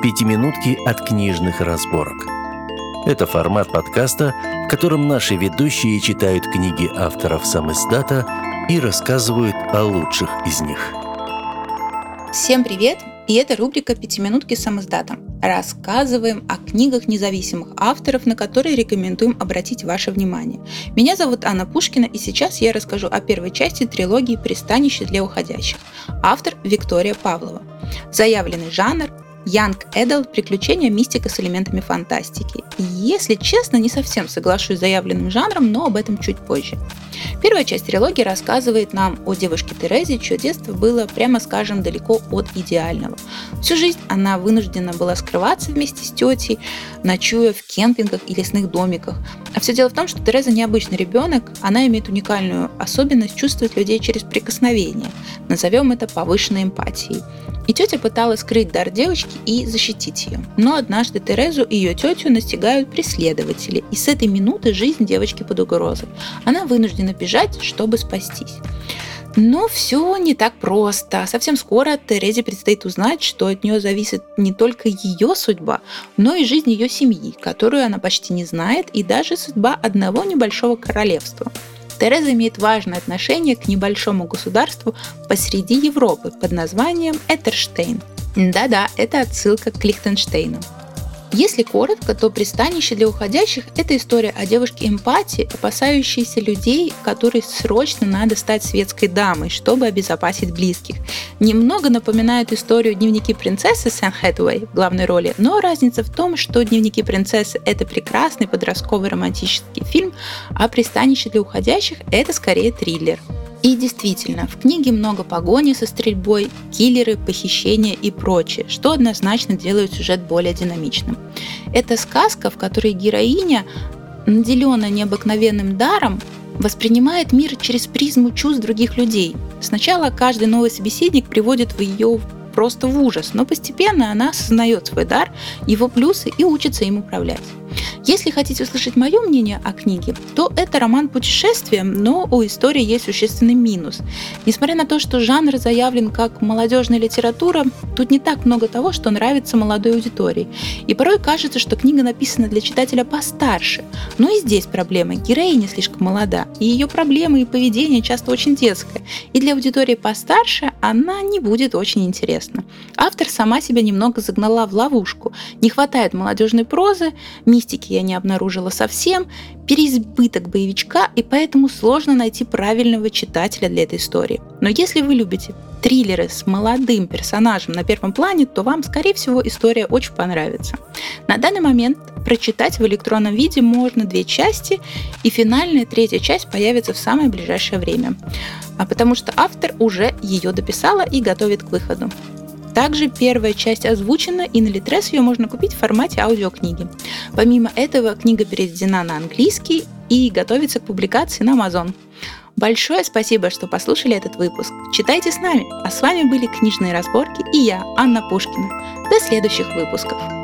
«Пятиминутки от книжных разборок». Это формат подкаста, в котором наши ведущие читают книги авторов сам издата и рассказывают о лучших из них. Всем привет! И это рубрика «Пятиминутки с самоздатом». Рассказываем о книгах независимых авторов, на которые рекомендуем обратить ваше внимание. Меня зовут Анна Пушкина, и сейчас я расскажу о первой части трилогии «Пристанище для уходящих». Автор Виктория Павлова. Заявленный жанр Young Adult приключения мистика с элементами фантастики. Если честно, не совсем соглашусь с заявленным жанром, но об этом чуть позже. Первая часть трилогии рассказывает нам о девушке Терезе, чье детство было, прямо скажем, далеко от идеального. Всю жизнь она вынуждена была скрываться вместе с тетей, ночуя в кемпингах и лесных домиках. А все дело в том, что Тереза необычный ребенок, она имеет уникальную особенность чувствовать людей через прикосновение. Назовем это повышенной эмпатией. И тетя пыталась скрыть дар девочки и защитить ее. Но однажды Терезу и ее тетю настигают преследователи, и с этой минуты жизнь девочки под угрозой. Она вынуждена бежать, чтобы спастись. Но все не так просто. Совсем скоро Терезе предстоит узнать, что от нее зависит не только ее судьба, но и жизнь ее семьи, которую она почти не знает, и даже судьба одного небольшого королевства. Тереза имеет важное отношение к небольшому государству посреди Европы под названием Этерштейн. Да-да, это отсылка к Лихтенштейну. Если коротко, то пристанище для уходящих – это история о девушке эмпатии, опасающейся людей, которой срочно надо стать светской дамой, чтобы обезопасить близких. Немного напоминает историю «Дневники принцессы» Сэн Хэтуэй в главной роли, но разница в том, что «Дневники принцессы» – это прекрасный подростковый романтический фильм, а «Пристанище для уходящих» – это скорее триллер. И действительно, в книге много погони со стрельбой, киллеры, похищения и прочее, что однозначно делает сюжет более динамичным. Это сказка, в которой героиня, наделенная необыкновенным даром, воспринимает мир через призму чувств других людей. Сначала каждый новый собеседник приводит в ее просто в ужас, но постепенно она осознает свой дар, его плюсы и учится им управлять. Если хотите услышать мое мнение о книге, то это роман путешествия, но у истории есть существенный минус. Несмотря на то, что жанр заявлен как молодежная литература, тут не так много того, что нравится молодой аудитории. И порой кажется, что книга написана для читателя постарше. Но и здесь проблема. Героиня слишком молода, и ее проблемы и поведение часто очень детское. И для аудитории постарше она не будет очень интересна. Автор сама себя немного загнала в ловушку. Не хватает молодежной прозы, мистики я не обнаружила совсем, переизбыток боевичка, и поэтому сложно найти правильного читателя для этой истории. Но если вы любите триллеры с молодым персонажем на первом плане, то вам, скорее всего, история очень понравится. На данный момент прочитать в электронном виде можно две части, и финальная третья часть появится в самое ближайшее время, а потому что автор уже ее дописала и готовит к выходу. Также первая часть озвучена, и на Литрес ее можно купить в формате аудиокниги. Помимо этого, книга переведена на английский и готовится к публикации на Amazon. Большое спасибо, что послушали этот выпуск. Читайте с нами. А с вами были книжные разборки и я, Анна Пушкина. До следующих выпусков.